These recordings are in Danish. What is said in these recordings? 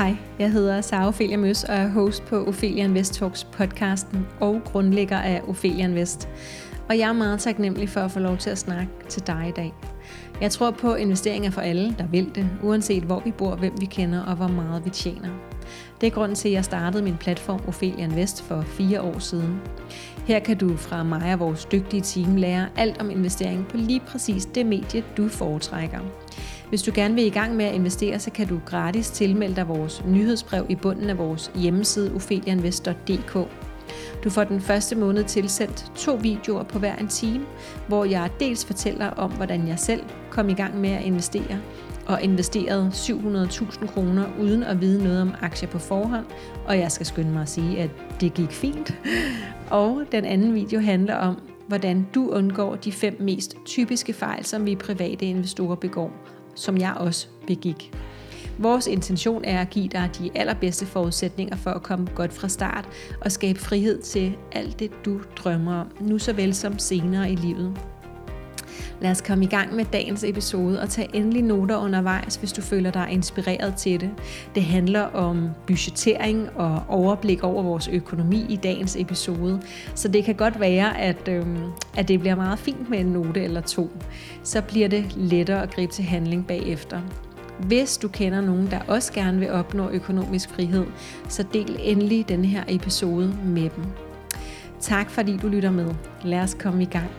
Hej, jeg hedder Sara Ophelia Møs og er host på Ophelia Invest Talks podcasten og grundlægger af Ophelia Invest. Og jeg er meget taknemmelig for at få lov til at snakke til dig i dag. Jeg tror på investeringer for alle, der vil det, uanset hvor vi bor, hvem vi kender og hvor meget vi tjener. Det er grunden til, at jeg startede min platform Ophelia Invest for fire år siden. Her kan du fra mig og vores dygtige team lære alt om investering på lige præcis det medie, du foretrækker. Hvis du gerne vil i gang med at investere, så kan du gratis tilmelde dig vores nyhedsbrev i bunden af vores hjemmeside ofelianvest.dk. Du får den første måned tilsendt to videoer på hver en time, hvor jeg dels fortæller om, hvordan jeg selv kom i gang med at investere, og investerede 700.000 kroner uden at vide noget om aktier på forhånd, og jeg skal skynde mig at sige, at det gik fint. Og den anden video handler om, hvordan du undgår de fem mest typiske fejl, som vi private investorer begår, som jeg også begik. Vores intention er at give dig de allerbedste forudsætninger for at komme godt fra start og skabe frihed til alt det, du drømmer om, nu såvel som senere i livet. Lad os komme i gang med dagens episode og tage endelig noter undervejs, hvis du føler dig inspireret til det. Det handler om budgettering og overblik over vores økonomi i dagens episode. Så det kan godt være, at, øhm, at det bliver meget fint med en note eller to. Så bliver det lettere at gribe til handling bagefter. Hvis du kender nogen, der også gerne vil opnå økonomisk frihed, så del endelig denne her episode med dem. Tak fordi du lytter med. Lad os komme i gang.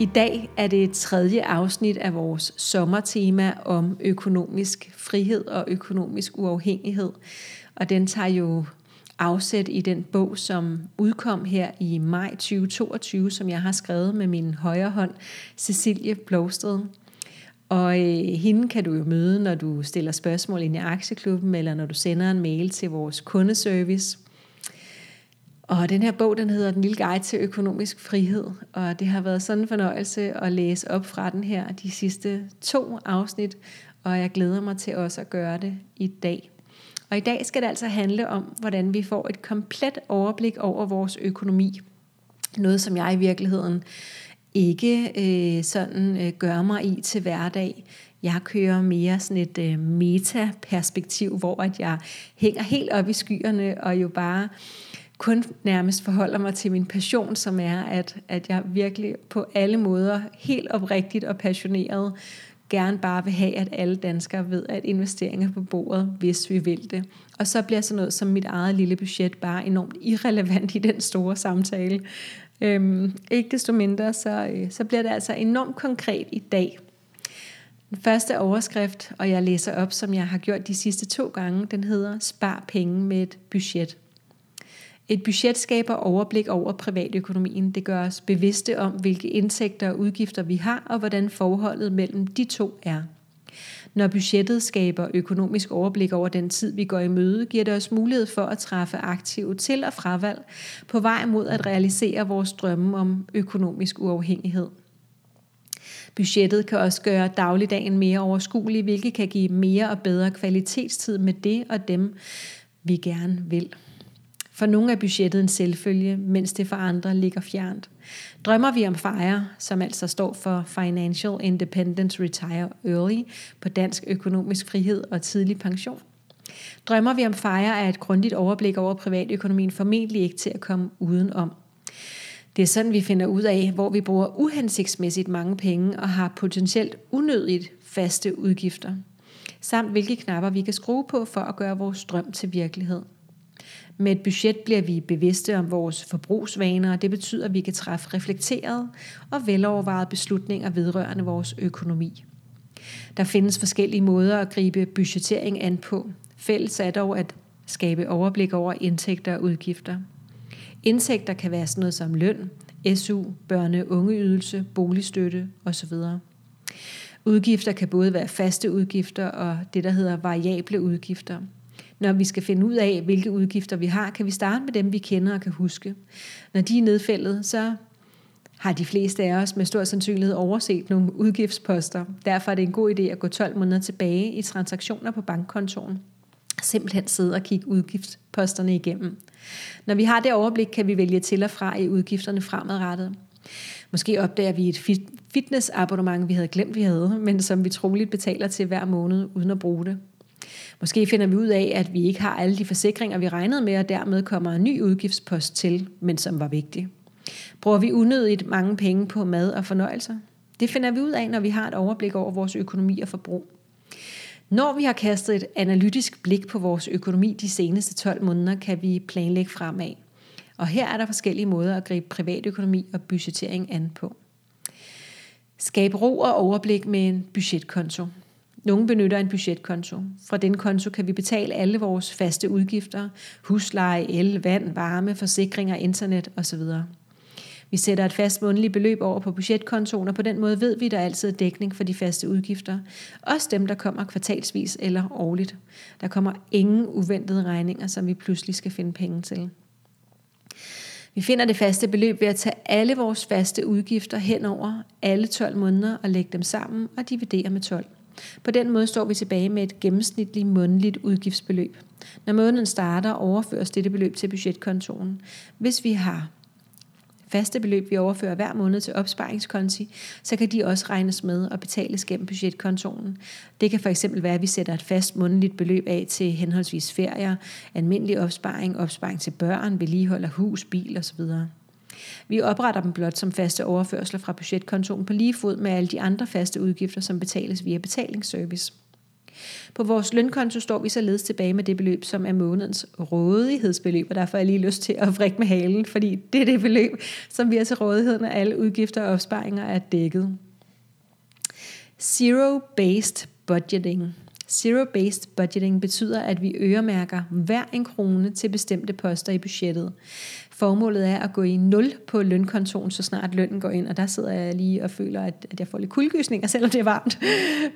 I dag er det tredje afsnit af vores sommertema om økonomisk frihed og økonomisk uafhængighed. Og den tager jo afsæt i den bog, som udkom her i maj 2022, som jeg har skrevet med min højre hånd, Cecilie Blåsted. Og øh, hende kan du jo møde, når du stiller spørgsmål ind i Aktieklubben, eller når du sender en mail til vores kundeservice. Og den her bog, den hedder Den lille guide til økonomisk frihed, og det har været sådan en fornøjelse at læse op fra den her de sidste to afsnit, og jeg glæder mig til også at gøre det i dag. Og i dag skal det altså handle om, hvordan vi får et komplet overblik over vores økonomi. Noget, som jeg i virkeligheden ikke øh, sådan øh, gør mig i til hverdag. Jeg kører mere sådan et øh, metaperspektiv, hvor at jeg hænger helt op i skyerne og jo bare kun nærmest forholder mig til min passion, som er, at, at jeg virkelig på alle måder helt oprigtigt og passioneret gerne bare vil have, at alle danskere ved, at investeringer på bordet, hvis vi vil det. Og så bliver sådan noget som mit eget lille budget bare enormt irrelevant i den store samtale. Øhm, ikke desto mindre, så, øh, så bliver det altså enormt konkret i dag. Den første overskrift, og jeg læser op, som jeg har gjort de sidste to gange, den hedder Spar penge med et budget. Et budget skaber overblik over privatøkonomien. Det gør os bevidste om, hvilke indtægter og udgifter vi har, og hvordan forholdet mellem de to er. Når budgettet skaber økonomisk overblik over den tid, vi går i møde, giver det os mulighed for at træffe aktive til- og fravalg på vej mod at realisere vores drømme om økonomisk uafhængighed. Budgettet kan også gøre dagligdagen mere overskuelig, hvilket kan give mere og bedre kvalitetstid med det og dem, vi gerne vil. For nogle er budgettet en selvfølge, mens det for andre ligger fjernt. Drømmer vi om FIRE, som altså står for Financial Independence Retire Early, på dansk økonomisk frihed og tidlig pension? Drømmer vi om FIRE er et grundigt overblik over privatøkonomien formentlig ikke til at komme udenom. Det er sådan, vi finder ud af, hvor vi bruger uhensigtsmæssigt mange penge og har potentielt unødigt faste udgifter. Samt hvilke knapper vi kan skrue på for at gøre vores drøm til virkelighed. Med et budget bliver vi bevidste om vores forbrugsvaner, og det betyder, at vi kan træffe reflekterede og velovervejede beslutninger vedrørende vores økonomi. Der findes forskellige måder at gribe budgettering an på. Fælles er dog at skabe overblik over indtægter og udgifter. Indtægter kan være sådan noget som løn, SU, børne- ungeydelse, boligstøtte osv. Udgifter kan både være faste udgifter og det, der hedder variable udgifter – når vi skal finde ud af, hvilke udgifter vi har, kan vi starte med dem, vi kender og kan huske. Når de er nedfældet, så har de fleste af os med stor sandsynlighed overset nogle udgiftsposter. Derfor er det en god idé at gå 12 måneder tilbage i transaktioner på bankkontoen. Simpelthen sidde og kigge udgiftsposterne igennem. Når vi har det overblik, kan vi vælge til og fra i udgifterne fremadrettet. Måske opdager vi et fitnessabonnement, vi havde glemt, vi havde, men som vi troligt betaler til hver måned, uden at bruge det. Måske finder vi ud af, at vi ikke har alle de forsikringer, vi regnede med, og dermed kommer en ny udgiftspost til, men som var vigtig. Bruger vi unødigt mange penge på mad og fornøjelser? Det finder vi ud af, når vi har et overblik over vores økonomi og forbrug. Når vi har kastet et analytisk blik på vores økonomi de seneste 12 måneder, kan vi planlægge fremad. Og her er der forskellige måder at gribe privatøkonomi og budgettering an på. Skab ro og overblik med en budgetkonto. Nogle benytter en budgetkonto. Fra den konto kan vi betale alle vores faste udgifter, husleje, el, vand, varme, forsikringer, internet osv. Vi sætter et fast månedligt beløb over på budgetkontoen, og på den måde ved vi, at der altid er dækning for de faste udgifter. Også dem, der kommer kvartalsvis eller årligt. Der kommer ingen uventede regninger, som vi pludselig skal finde penge til. Vi finder det faste beløb ved at tage alle vores faste udgifter hen over alle 12 måneder og lægge dem sammen og dividere med 12. På den måde står vi tilbage med et gennemsnitligt månedligt udgiftsbeløb. Når måneden starter, overføres dette beløb til budgetkontoen. Hvis vi har faste beløb, vi overfører hver måned til opsparingskonti, så kan de også regnes med og betales gennem budgetkontoen. Det kan for eksempel være, at vi sætter et fast månedligt beløb af til henholdsvis ferier, almindelig opsparing, opsparing til børn, vedligehold af hus, bil osv. Vi opretter dem blot som faste overførsler fra budgetkontoen på lige fod med alle de andre faste udgifter, som betales via betalingsservice. På vores lønkonto står vi således tilbage med det beløb, som er månedens rådighedsbeløb, og derfor har jeg lige lyst til at vrikke med halen, fordi det er det beløb, som vi har til rådighed, når alle udgifter og opsparinger er dækket. Zero-based budgeting. Zero-based budgeting betyder, at vi øremærker hver en krone til bestemte poster i budgettet. Formålet er at gå i nul på lønkontoen, så snart lønnen går ind, og der sidder jeg lige og føler, at, at jeg får lidt kuldegysninger, selvom det er varmt.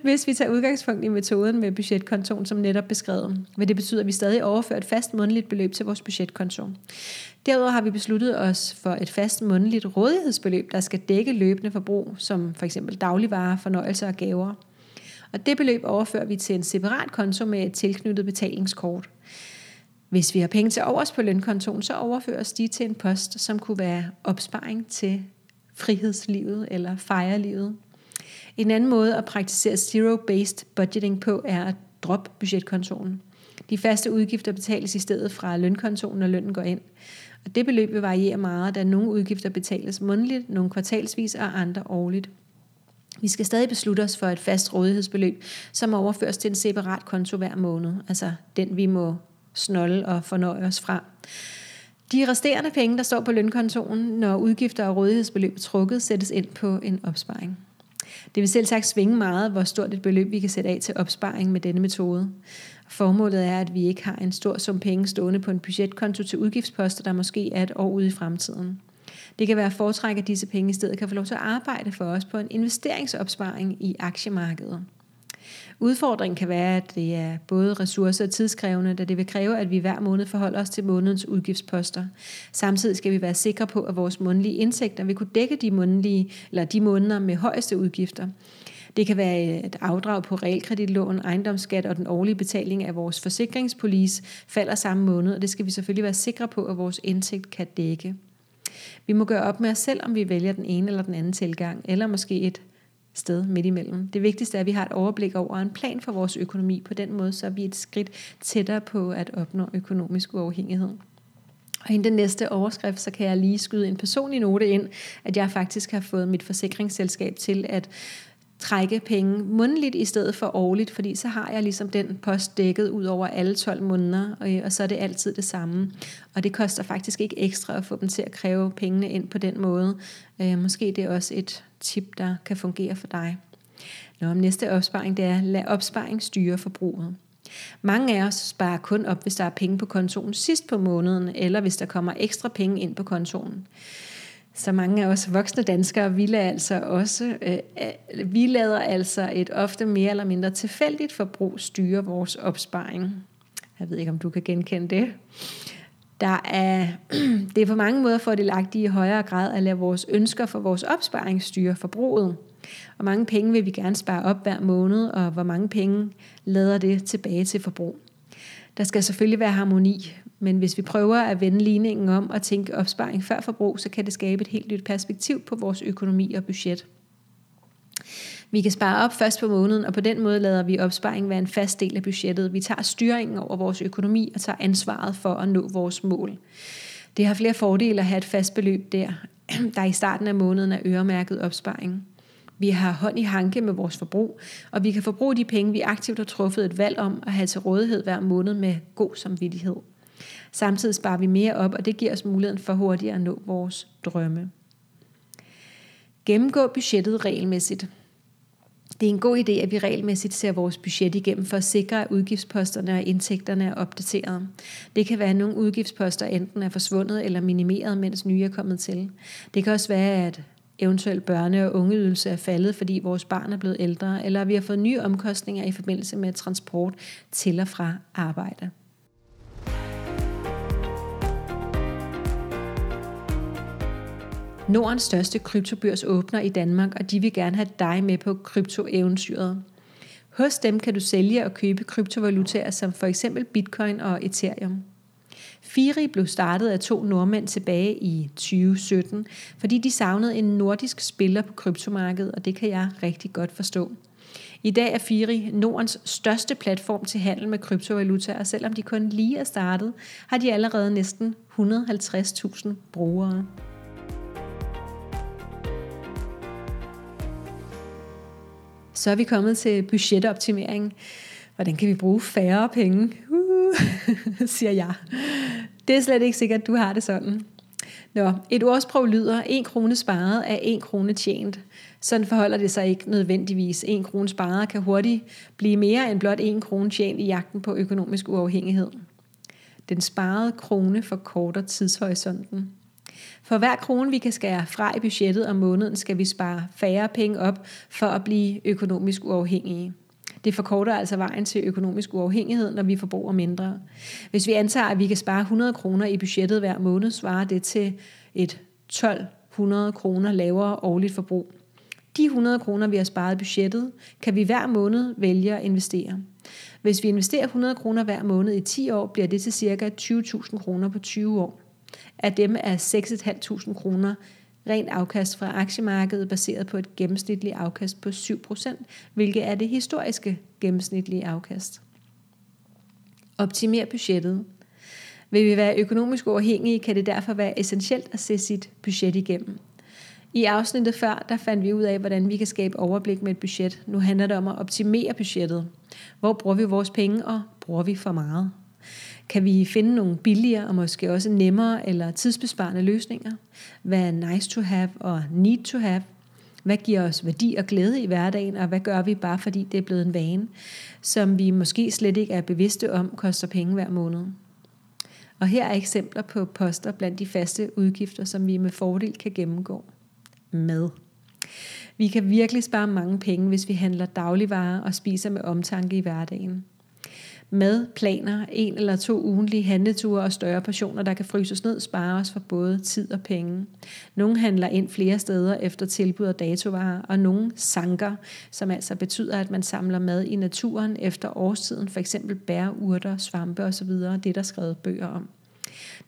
Hvis vi tager udgangspunkt i metoden med budgetkontoen, som netop beskrevet, vil det betyde, at vi stadig overfører et fast månedligt beløb til vores budgetkonto. Derudover har vi besluttet os for et fast månedligt rådighedsbeløb, der skal dække løbende forbrug, som for eksempel dagligvarer, fornøjelser og gaver. Og det beløb overfører vi til en separat konto med et tilknyttet betalingskort. Hvis vi har penge til overs på lønkontoen, så overføres de til en post, som kunne være opsparing til frihedslivet eller fejrelivet. En anden måde at praktisere zero-based budgeting på er at droppe budgetkontoen. De faste udgifter betales i stedet fra lønkontoen, når lønnen går ind. Og det beløb vil variere meget, da nogle udgifter betales månedligt, nogle kvartalsvis og andre årligt. Vi skal stadig beslutte os for et fast rådighedsbeløb, som overføres til en separat konto hver måned, altså den vi må snolde og fornøje os fra. De resterende penge, der står på lønkontoen, når udgifter og rådighedsbeløb er trukket, sættes ind på en opsparing. Det vil selv sagt svinge meget, hvor stort et beløb vi kan sætte af til opsparing med denne metode. Formålet er, at vi ikke har en stor sum penge stående på en budgetkonto til udgiftsposter, der måske er et år ude i fremtiden. Det kan være foretræk, at disse penge i stedet kan få lov til at arbejde for os på en investeringsopsparing i aktiemarkedet. Udfordringen kan være, at det er både ressourcer og tidskrævende, da det vil kræve, at vi hver måned forholder os til månedens udgiftsposter. Samtidig skal vi være sikre på, at vores månedlige indtægter vil kunne dække de, månedlige, eller de måneder med højeste udgifter. Det kan være et afdrag på realkreditlån, ejendomsskat og den årlige betaling af vores forsikringspolice falder samme måned, og det skal vi selvfølgelig være sikre på, at vores indtægt kan dække. Vi må gøre op med os selv, om vi vælger den ene eller den anden tilgang, eller måske et sted midt imellem. Det vigtigste er, at vi har et overblik over en plan for vores økonomi. På den måde så er vi et skridt tættere på at opnå økonomisk uafhængighed. Og i den næste overskrift, så kan jeg lige skyde en personlig note ind, at jeg faktisk har fået mit forsikringsselskab til at trække penge mundligt i stedet for årligt, fordi så har jeg ligesom den post dækket ud over alle 12 måneder, og, og så er det altid det samme. Og det koster faktisk ikke ekstra at få dem til at kræve pengene ind på den måde. Øh, måske det er også et tip, der kan fungere for dig. Nå, om næste opsparing, det er, lad opsparing styre forbruget. Mange af os sparer kun op, hvis der er penge på kontoen sidst på måneden, eller hvis der kommer ekstra penge ind på kontoen. Så mange af os voksne danskere, vi lader altså også, øh, øh, vi lader altså et ofte mere eller mindre tilfældigt forbrug styre vores opsparing. Jeg ved ikke, om du kan genkende det. Der er, det er på mange måder fordelagtigt i højere grad at lade vores ønsker for vores opsparing styre forbruget. Hvor mange penge vil vi gerne spare op hver måned, og hvor mange penge lader det tilbage til forbrug. Der skal selvfølgelig være harmoni, men hvis vi prøver at vende ligningen om og tænke opsparing før forbrug, så kan det skabe et helt nyt perspektiv på vores økonomi og budget. Vi kan spare op først på måneden, og på den måde lader vi opsparing være en fast del af budgettet. Vi tager styringen over vores økonomi og tager ansvaret for at nå vores mål. Det har flere fordele at have et fast beløb der, der i starten af måneden er øremærket opsparing. Vi har hånd i hanke med vores forbrug, og vi kan forbruge de penge, vi aktivt har truffet et valg om at have til rådighed hver måned med god samvittighed. Samtidig sparer vi mere op, og det giver os muligheden for hurtigere at nå vores drømme. Gennemgå budgettet regelmæssigt. Det er en god idé, at vi regelmæssigt ser vores budget igennem for at sikre, at udgiftsposterne og indtægterne er opdateret. Det kan være, at nogle udgiftsposter enten er forsvundet eller minimeret, mens nye er kommet til. Det kan også være, at eventuelt børne- og ungeydelse er faldet, fordi vores barn er blevet ældre, eller vi har fået nye omkostninger i forbindelse med transport til og fra arbejde. Nordens største kryptobørs åbner i Danmark, og de vil gerne have dig med på kryptoeventyret. Hos dem kan du sælge og købe kryptovalutaer som for eksempel bitcoin og ethereum. Firi blev startet af to nordmænd tilbage i 2017, fordi de savnede en nordisk spiller på kryptomarkedet, og det kan jeg rigtig godt forstå. I dag er Firi Nordens største platform til handel med kryptovalutaer, og selvom de kun lige er startet, har de allerede næsten 150.000 brugere. Så er vi kommet til budgetoptimering. Hvordan kan vi bruge færre penge? Uh, siger jeg. Det er slet ikke sikkert, at du har det sådan. Nå, et ordsprog lyder, en krone sparet er en krone tjent. Sådan forholder det sig ikke nødvendigvis. En krone sparet kan hurtigt blive mere end blot en krone tjent i jagten på økonomisk uafhængighed. Den sparede krone forkorter tidshorisonten. For hver krone, vi kan skære fra i budgettet om måneden, skal vi spare færre penge op for at blive økonomisk uafhængige. Det forkorter altså vejen til økonomisk uafhængighed, når vi forbruger mindre. Hvis vi antager, at vi kan spare 100 kroner i budgettet hver måned, svarer det til et 1200 kroner lavere årligt forbrug. De 100 kroner, vi har sparet i budgettet, kan vi hver måned vælge at investere. Hvis vi investerer 100 kroner hver måned i 10 år, bliver det til ca. 20.000 kroner på 20 år. Af dem er 6.500 kroner rent afkast fra aktiemarkedet baseret på et gennemsnitligt afkast på 7%, hvilket er det historiske gennemsnitlige afkast. Optimer budgettet. Vil vi være økonomisk uafhængige, kan det derfor være essentielt at se sit budget igennem. I afsnittet før, der fandt vi ud af, hvordan vi kan skabe overblik med et budget. Nu handler det om at optimere budgettet. Hvor bruger vi vores penge, og bruger vi for meget? Kan vi finde nogle billigere og måske også nemmere eller tidsbesparende løsninger? Hvad er nice to have og need to have? Hvad giver os værdi og glæde i hverdagen, og hvad gør vi bare fordi det er blevet en vane, som vi måske slet ikke er bevidste om, koster penge hver måned? Og her er eksempler på poster blandt de faste udgifter, som vi med fordel kan gennemgå. Mad. Vi kan virkelig spare mange penge, hvis vi handler dagligvarer og spiser med omtanke i hverdagen med planer, en eller to ugentlige handleture og større portioner, der kan fryses ned, sparer os for både tid og penge. Nogle handler ind flere steder efter tilbud og datovarer, og nogle sanker, som altså betyder, at man samler mad i naturen efter årstiden, for eksempel bær, urter, svampe osv., det er der skrevet bøger om.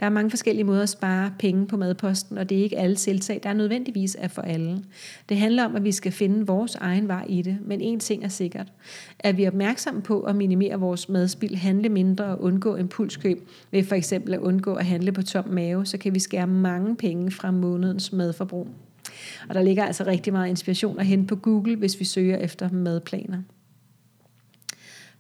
Der er mange forskellige måder at spare penge på madposten, og det er ikke alle tiltag, der nødvendigvis er for alle. Det handler om, at vi skal finde vores egen vej i det, men en ting er sikkert. At vi er opmærksomme på at minimere vores madspil, handle mindre og undgå impulskøb, ved for eksempel at undgå at handle på tom mave, så kan vi skære mange penge fra månedens madforbrug. Og der ligger altså rigtig meget inspiration at hente på Google, hvis vi søger efter madplaner.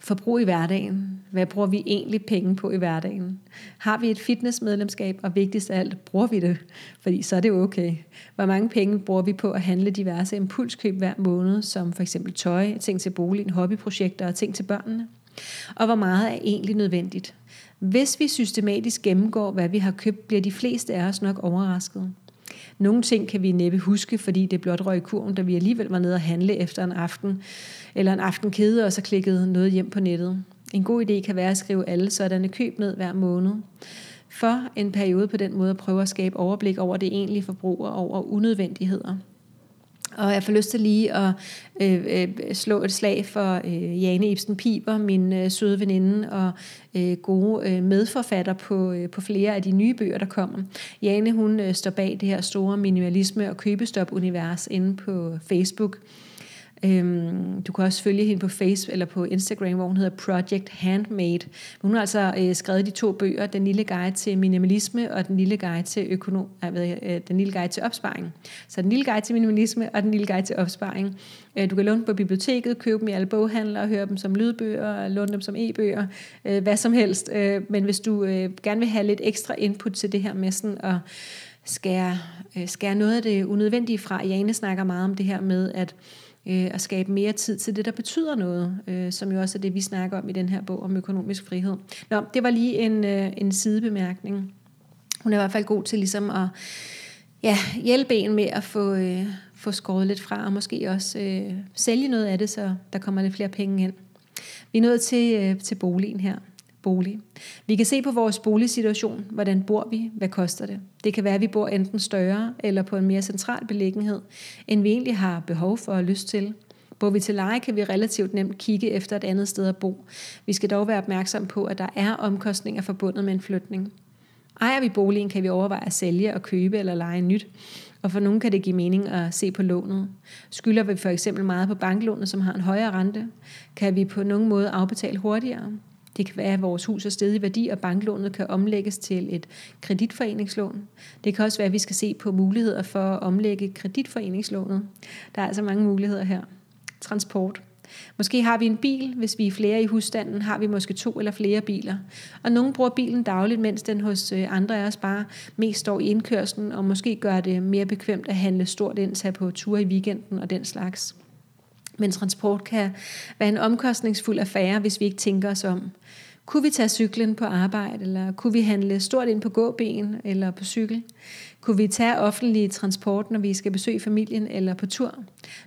Forbrug i hverdagen. Hvad bruger vi egentlig penge på i hverdagen? Har vi et fitnessmedlemskab, og vigtigst af alt, bruger vi det? Fordi så er det okay. Hvor mange penge bruger vi på at handle diverse impulskøb hver måned, som for eksempel tøj, ting til boligen, hobbyprojekter og ting til børnene? Og hvor meget er egentlig nødvendigt? Hvis vi systematisk gennemgår, hvad vi har købt, bliver de fleste af os nok overrasket. Nogle ting kan vi næppe huske, fordi det blot røg i kurven, da vi alligevel var nede og handle efter en aften, eller en aften kede, og så klikkede noget hjem på nettet. En god idé kan være at skrive alle sådanne køb ned hver måned. For en periode på den måde at prøve at skabe overblik over det egentlige forbrug og over unødvendigheder. Og jeg får lyst til lige at øh, øh, slå et slag for øh, Jane Ibsen Piber, min øh, søde veninde og øh, gode øh, medforfatter på, øh, på flere af de nye bøger, der kommer. Jane hun øh, står bag det her store minimalisme- og købestop-univers inde på Facebook. Øhm, du kan også følge hende på Facebook eller på Instagram, hvor hun hedder Project Handmade. Hun har altså øh, skrevet de to bøger, Den lille guide til minimalisme og Den lille guide til økonom, øh, ved, øh, Den lille guide til opsparing. Så Den lille guide til minimalisme og Den lille guide til opsparing. Øh, du kan låne dem på biblioteket, købe dem i alle boghandlere, høre dem som lydbøger, låne dem som e-bøger, øh, hvad som helst. Øh, men hvis du øh, gerne vil have lidt ekstra input til det her med sådan at skære, øh, skære noget af det unødvendige fra. Jane snakker meget om det her med, at øh, og skabe mere tid til det, der betyder noget, øh, som jo også er det, vi snakker om i den her bog om økonomisk frihed. Nå, det var lige en, øh, en sidebemærkning. Hun er i hvert fald god til ligesom at ja, hjælpe en med at få, øh, få skåret lidt fra, og måske også øh, sælge noget af det, så der kommer lidt flere penge ind. Vi er nået til, øh, til boligen her bolig. Vi kan se på vores boligsituation, hvordan bor vi, hvad koster det. Det kan være, at vi bor enten større eller på en mere central beliggenhed, end vi egentlig har behov for og lyst til. Bor vi til leje, kan vi relativt nemt kigge efter et andet sted at bo. Vi skal dog være opmærksom på, at der er omkostninger forbundet med en flytning. Ejer vi boligen, kan vi overveje at sælge og købe eller lege nyt. Og for nogen kan det give mening at se på lånet. Skylder vi for eksempel meget på banklånet, som har en højere rente, kan vi på nogen måde afbetale hurtigere. Det kan være, at vores hus er stedet i værdi, og banklånet kan omlægges til et kreditforeningslån. Det kan også være, at vi skal se på muligheder for at omlægge kreditforeningslånet. Der er altså mange muligheder her. Transport. Måske har vi en bil, hvis vi er flere i husstanden, har vi måske to eller flere biler. Og nogen bruger bilen dagligt, mens den hos øh, andre af os bare mest står i indkørslen, og måske gør det mere bekvemt at handle stort ind, tage på ture i weekenden og den slags. Men transport kan være en omkostningsfuld affære, hvis vi ikke tænker os om. Kunne vi tage cyklen på arbejde, eller kunne vi handle stort ind på gåben eller på cykel? Kunne vi tage offentlig transport, når vi skal besøge familien eller på tur?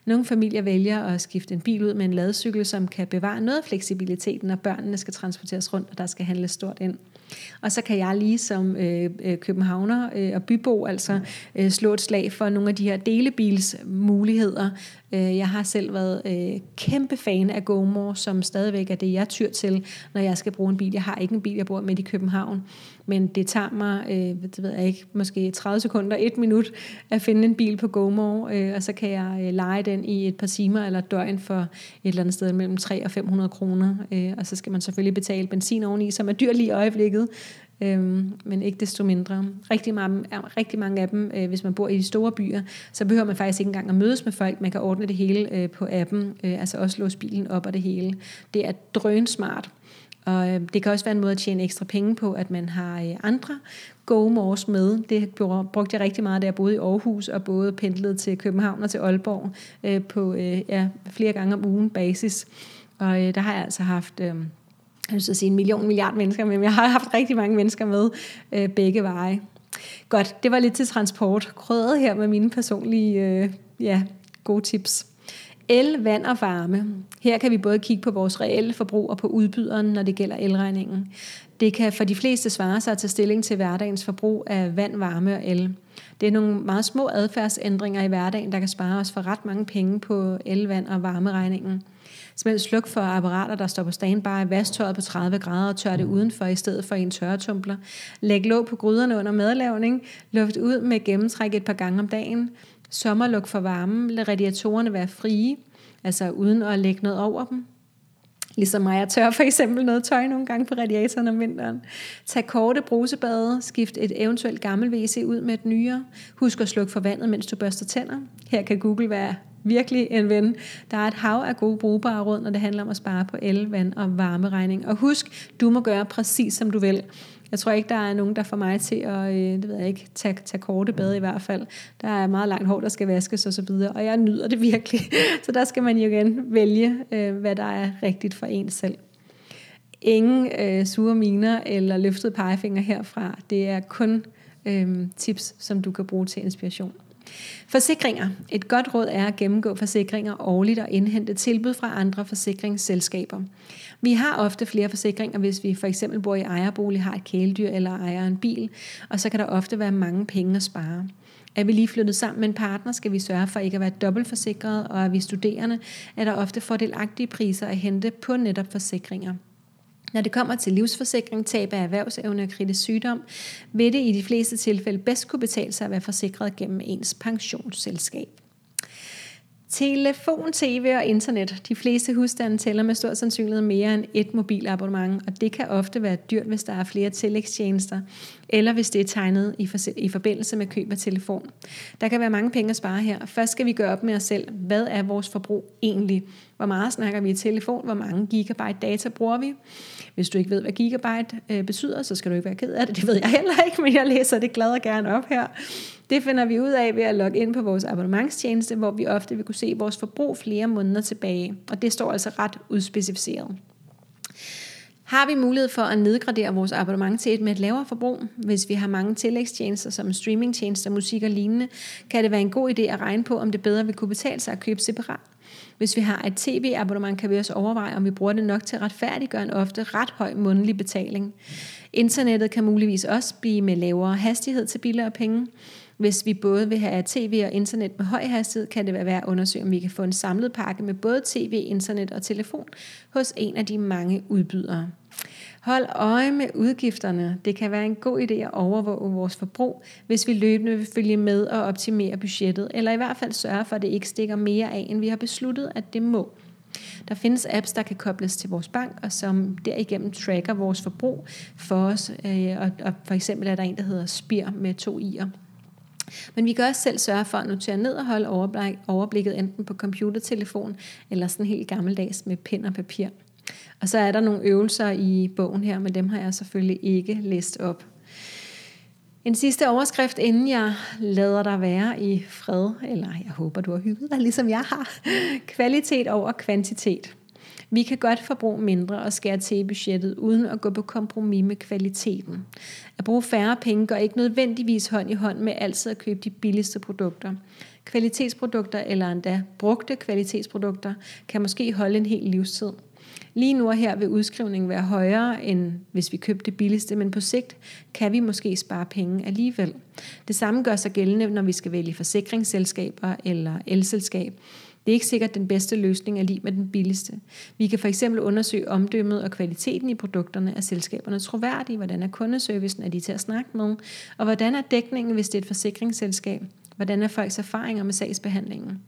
Nogle familier vælger at skifte en bil ud med en ladcykel, som kan bevare noget af fleksibiliteten, når børnene skal transporteres rundt, og der skal handles stort ind. Og så kan jeg lige som øh, øh, københavner øh, og bybo altså øh, slå et slag for nogle af de her delebilsmuligheder. Øh, jeg har selv været øh, kæmpe fan af GoMore, som stadigvæk er det, jeg tyr til, når jeg skal bruge en bil. Jeg har ikke en bil, jeg bor midt i København, men det tager mig, øh, det ved jeg ikke, måske 30 sekunder, et minut at finde en bil på GoMore, øh, og så kan jeg øh, lege den i et par timer eller døgn for et eller andet sted mellem 3 og 500 kroner. Øh, og så skal man selvfølgelig betale benzin oveni, som er dyr lige i øjeblikket, Øhm, men ikke desto mindre. Rigtig mange, rigtig mange af dem, øh, hvis man bor i de store byer, så behøver man faktisk ikke engang at mødes med folk. Man kan ordne det hele øh, på appen, øh, altså også låse bilen op og det hele. Det er drønsmart. Og øh, det kan også være en måde at tjene ekstra penge på, at man har øh, andre GoMores med. Det brugte jeg rigtig meget, da jeg boede i Aarhus, og både pendlede til København og til Aalborg øh, på øh, ja, flere gange om ugen basis. Og øh, der har jeg altså haft... Øh, jeg vil sige en million milliard mennesker med, men jeg har haft rigtig mange mennesker med øh, begge veje. Godt, det var lidt til transport. Krødet her med mine personlige øh, ja, gode tips. El, vand og varme. Her kan vi både kigge på vores reelle forbrug og på udbyderen, når det gælder elregningen. Det kan for de fleste svare sig at tage stilling til hverdagens forbrug af vand, varme og el. Det er nogle meget små adfærdsændringer i hverdagen, der kan spare os for ret mange penge på el, vand og varmeregningen. Simpelthen sluk for apparater, der står på standby, vasktøjet på 30 grader og tør det udenfor i stedet for en tørretumbler. Læg låg på gryderne under madlavning. Luft ud med gennemtræk et par gange om dagen. Sommerluk for varmen. Lad radiatorerne være frie, altså uden at lægge noget over dem. Ligesom mig, jeg tør for eksempel noget tøj nogle gange på radiatoren om vinteren. Tag korte brusebade, skift et eventuelt gammelt WC ud med et nyere. Husk at slukke for vandet, mens du børster tænder. Her kan Google være virkelig en ven. Der er et hav af gode brugbare råd, når det handler om at spare på el, vand og varmeregning. Og husk, du må gøre præcis som du vil. Jeg tror ikke, der er nogen, der får mig til at øh, det ved jeg ikke, tage, tage korte bade i hvert fald. Der er meget langt hår, der skal vaskes osv., og, og jeg nyder det virkelig. Så der skal man jo igen vælge, øh, hvad der er rigtigt for en selv. Ingen øh, sure miner eller løftede pegefinger herfra. Det er kun øh, tips, som du kan bruge til inspiration. Forsikringer. Et godt råd er at gennemgå forsikringer årligt og indhente tilbud fra andre forsikringsselskaber. Vi har ofte flere forsikringer, hvis vi for eksempel bor i ejerbolig, har et kæledyr eller ejer en bil, og så kan der ofte være mange penge at spare. Er vi lige flyttet sammen med en partner, skal vi sørge for ikke at være dobbeltforsikret, og er vi studerende, er der ofte fordelagtige priser at hente på netop forsikringer. Når det kommer til livsforsikring, tab af erhvervsevne og kritisk sygdom, vil det i de fleste tilfælde bedst kunne betale sig at være forsikret gennem ens pensionsselskab. Telefon, tv og internet. De fleste husstande tæller med stor sandsynlighed mere end et mobilabonnement, og det kan ofte være dyrt, hvis der er flere tillægstjenester, eller hvis det er tegnet i, for, i forbindelse med køb af telefon. Der kan være mange penge at spare her. Først skal vi gøre op med os selv, hvad er vores forbrug egentlig? Hvor meget snakker vi i telefon? Hvor mange gigabyte data bruger vi? Hvis du ikke ved, hvad gigabyte øh, betyder, så skal du ikke være ked af det. Det ved jeg heller ikke, men jeg læser det glad og gerne op her. Det finder vi ud af ved at logge ind på vores abonnementstjeneste, hvor vi ofte vil kunne se vores forbrug flere måneder tilbage. Og det står altså ret udspecificeret. Har vi mulighed for at nedgradere vores abonnement til et med et lavere forbrug? Hvis vi har mange tillægstjenester som streamingtjenester, musik og lignende, kan det være en god idé at regne på, om det bedre vil kunne betale sig at købe separat. Hvis vi har et tv-abonnement, kan vi også overveje, om vi bruger det nok til at retfærdiggøre en ofte ret høj månedlig betaling. Internettet kan muligvis også blive med lavere hastighed til billigere penge. Hvis vi både vil have tv og internet med høj hastighed, kan det være værd at undersøge, om vi kan få en samlet pakke med både tv, internet og telefon hos en af de mange udbydere. Hold øje med udgifterne. Det kan være en god idé at overvåge vores forbrug, hvis vi løbende vil følge med og optimere budgettet, eller i hvert fald sørge for, at det ikke stikker mere af, end vi har besluttet, at det må. Der findes apps, der kan kobles til vores bank, og som derigennem tracker vores forbrug for os. Øh, og for eksempel er der en, der hedder Spir med to i'er. Men vi kan også selv sørge for at notere ned og holde overblikket enten på computertelefon eller sådan helt gammeldags med pen og papir. Og så er der nogle øvelser i bogen her, men dem har jeg selvfølgelig ikke læst op. En sidste overskrift, inden jeg lader dig være i fred, eller jeg håber, du har hygget dig, ligesom jeg har. Kvalitet over kvantitet. Vi kan godt forbruge mindre og skære til i budgettet, uden at gå på kompromis med kvaliteten. At bruge færre penge går ikke nødvendigvis hånd i hånd med altid at købe de billigste produkter. Kvalitetsprodukter eller endda brugte kvalitetsprodukter kan måske holde en hel livstid. Lige nu og her vil udskrivningen være højere, end hvis vi købte det billigste, men på sigt kan vi måske spare penge alligevel. Det samme gør sig gældende, når vi skal vælge forsikringsselskaber eller elselskab. Det er ikke sikkert den bedste løsning er lige med den billigste. Vi kan for eksempel undersøge omdømmet og kvaliteten i produkterne. Er selskaberne troværdige? Hvordan er kundeservicen? Er de til at snakke med? Og hvordan er dækningen, hvis det er et forsikringsselskab? Hvordan er folks erfaringer med sagsbehandlingen?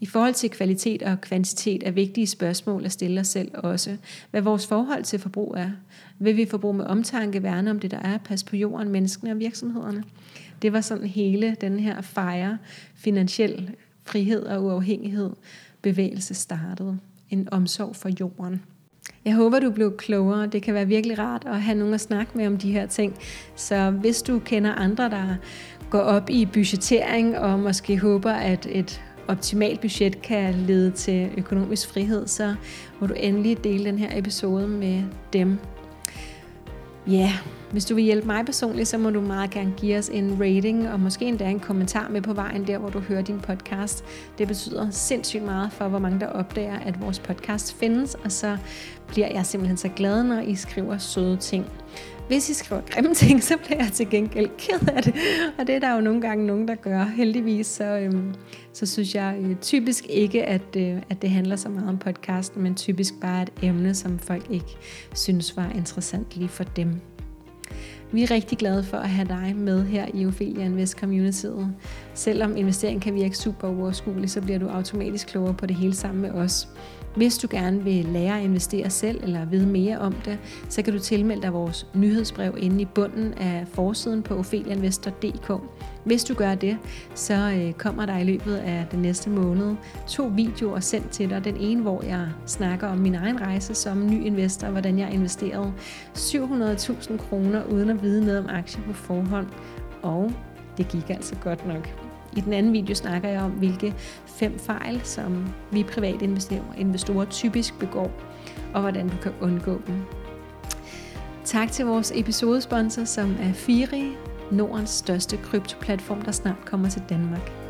I forhold til kvalitet og kvantitet er vigtige spørgsmål at stille os selv også. Hvad vores forhold til forbrug er. Vil vi forbruge med omtanke, værne om det, der er, passe på jorden, menneskene og virksomhederne? Det var sådan hele den her fejre finansiel frihed og uafhængighed bevægelse startede. En omsorg for jorden. Jeg håber, du blev klogere. Det kan være virkelig rart at have nogen at snakke med om de her ting. Så hvis du kender andre, der går op i budgettering og måske håber, at et optimalt budget kan lede til økonomisk frihed, så må du endelig dele den her episode med dem. Ja, yeah. hvis du vil hjælpe mig personligt, så må du meget gerne give os en rating og måske endda en kommentar med på vejen der, hvor du hører din podcast. Det betyder sindssygt meget for, hvor mange der opdager, at vores podcast findes, og så bliver jeg simpelthen så glad, når I skriver søde ting. Hvis I skriver grimme ting, så bliver jeg til gengæld ked af det. Og det er der jo nogle gange nogen, der gør. Heldigvis så, øhm, så synes jeg øh, typisk ikke, at, øh, at det handler så meget om podcasten, men typisk bare et emne, som folk ikke synes var interessant lige for dem. Vi er rigtig glade for at have dig med her i Ophelia Invest Communityet. Selvom investering kan virke super uoverskuelig, så bliver du automatisk klogere på det hele sammen med os. Hvis du gerne vil lære at investere selv eller vide mere om det, så kan du tilmelde dig vores nyhedsbrev inde i bunden af forsiden på ofelianvestor.dk. Hvis du gør det, så øh, kommer der i løbet af den næste måned to videoer sendt til dig. Den ene, hvor jeg snakker om min egen rejse som ny investor, hvordan jeg investerede 700.000 kroner uden at vide noget om aktier på forhånd. Og det gik altså godt nok. I den anden video snakker jeg om, hvilke fem fejl, som vi private investorer investorer typisk begår, og hvordan du kan undgå dem. Tak til vores episodesponsor, som er Firi, Nordens største kryptoplatform, der snart kommer til Danmark.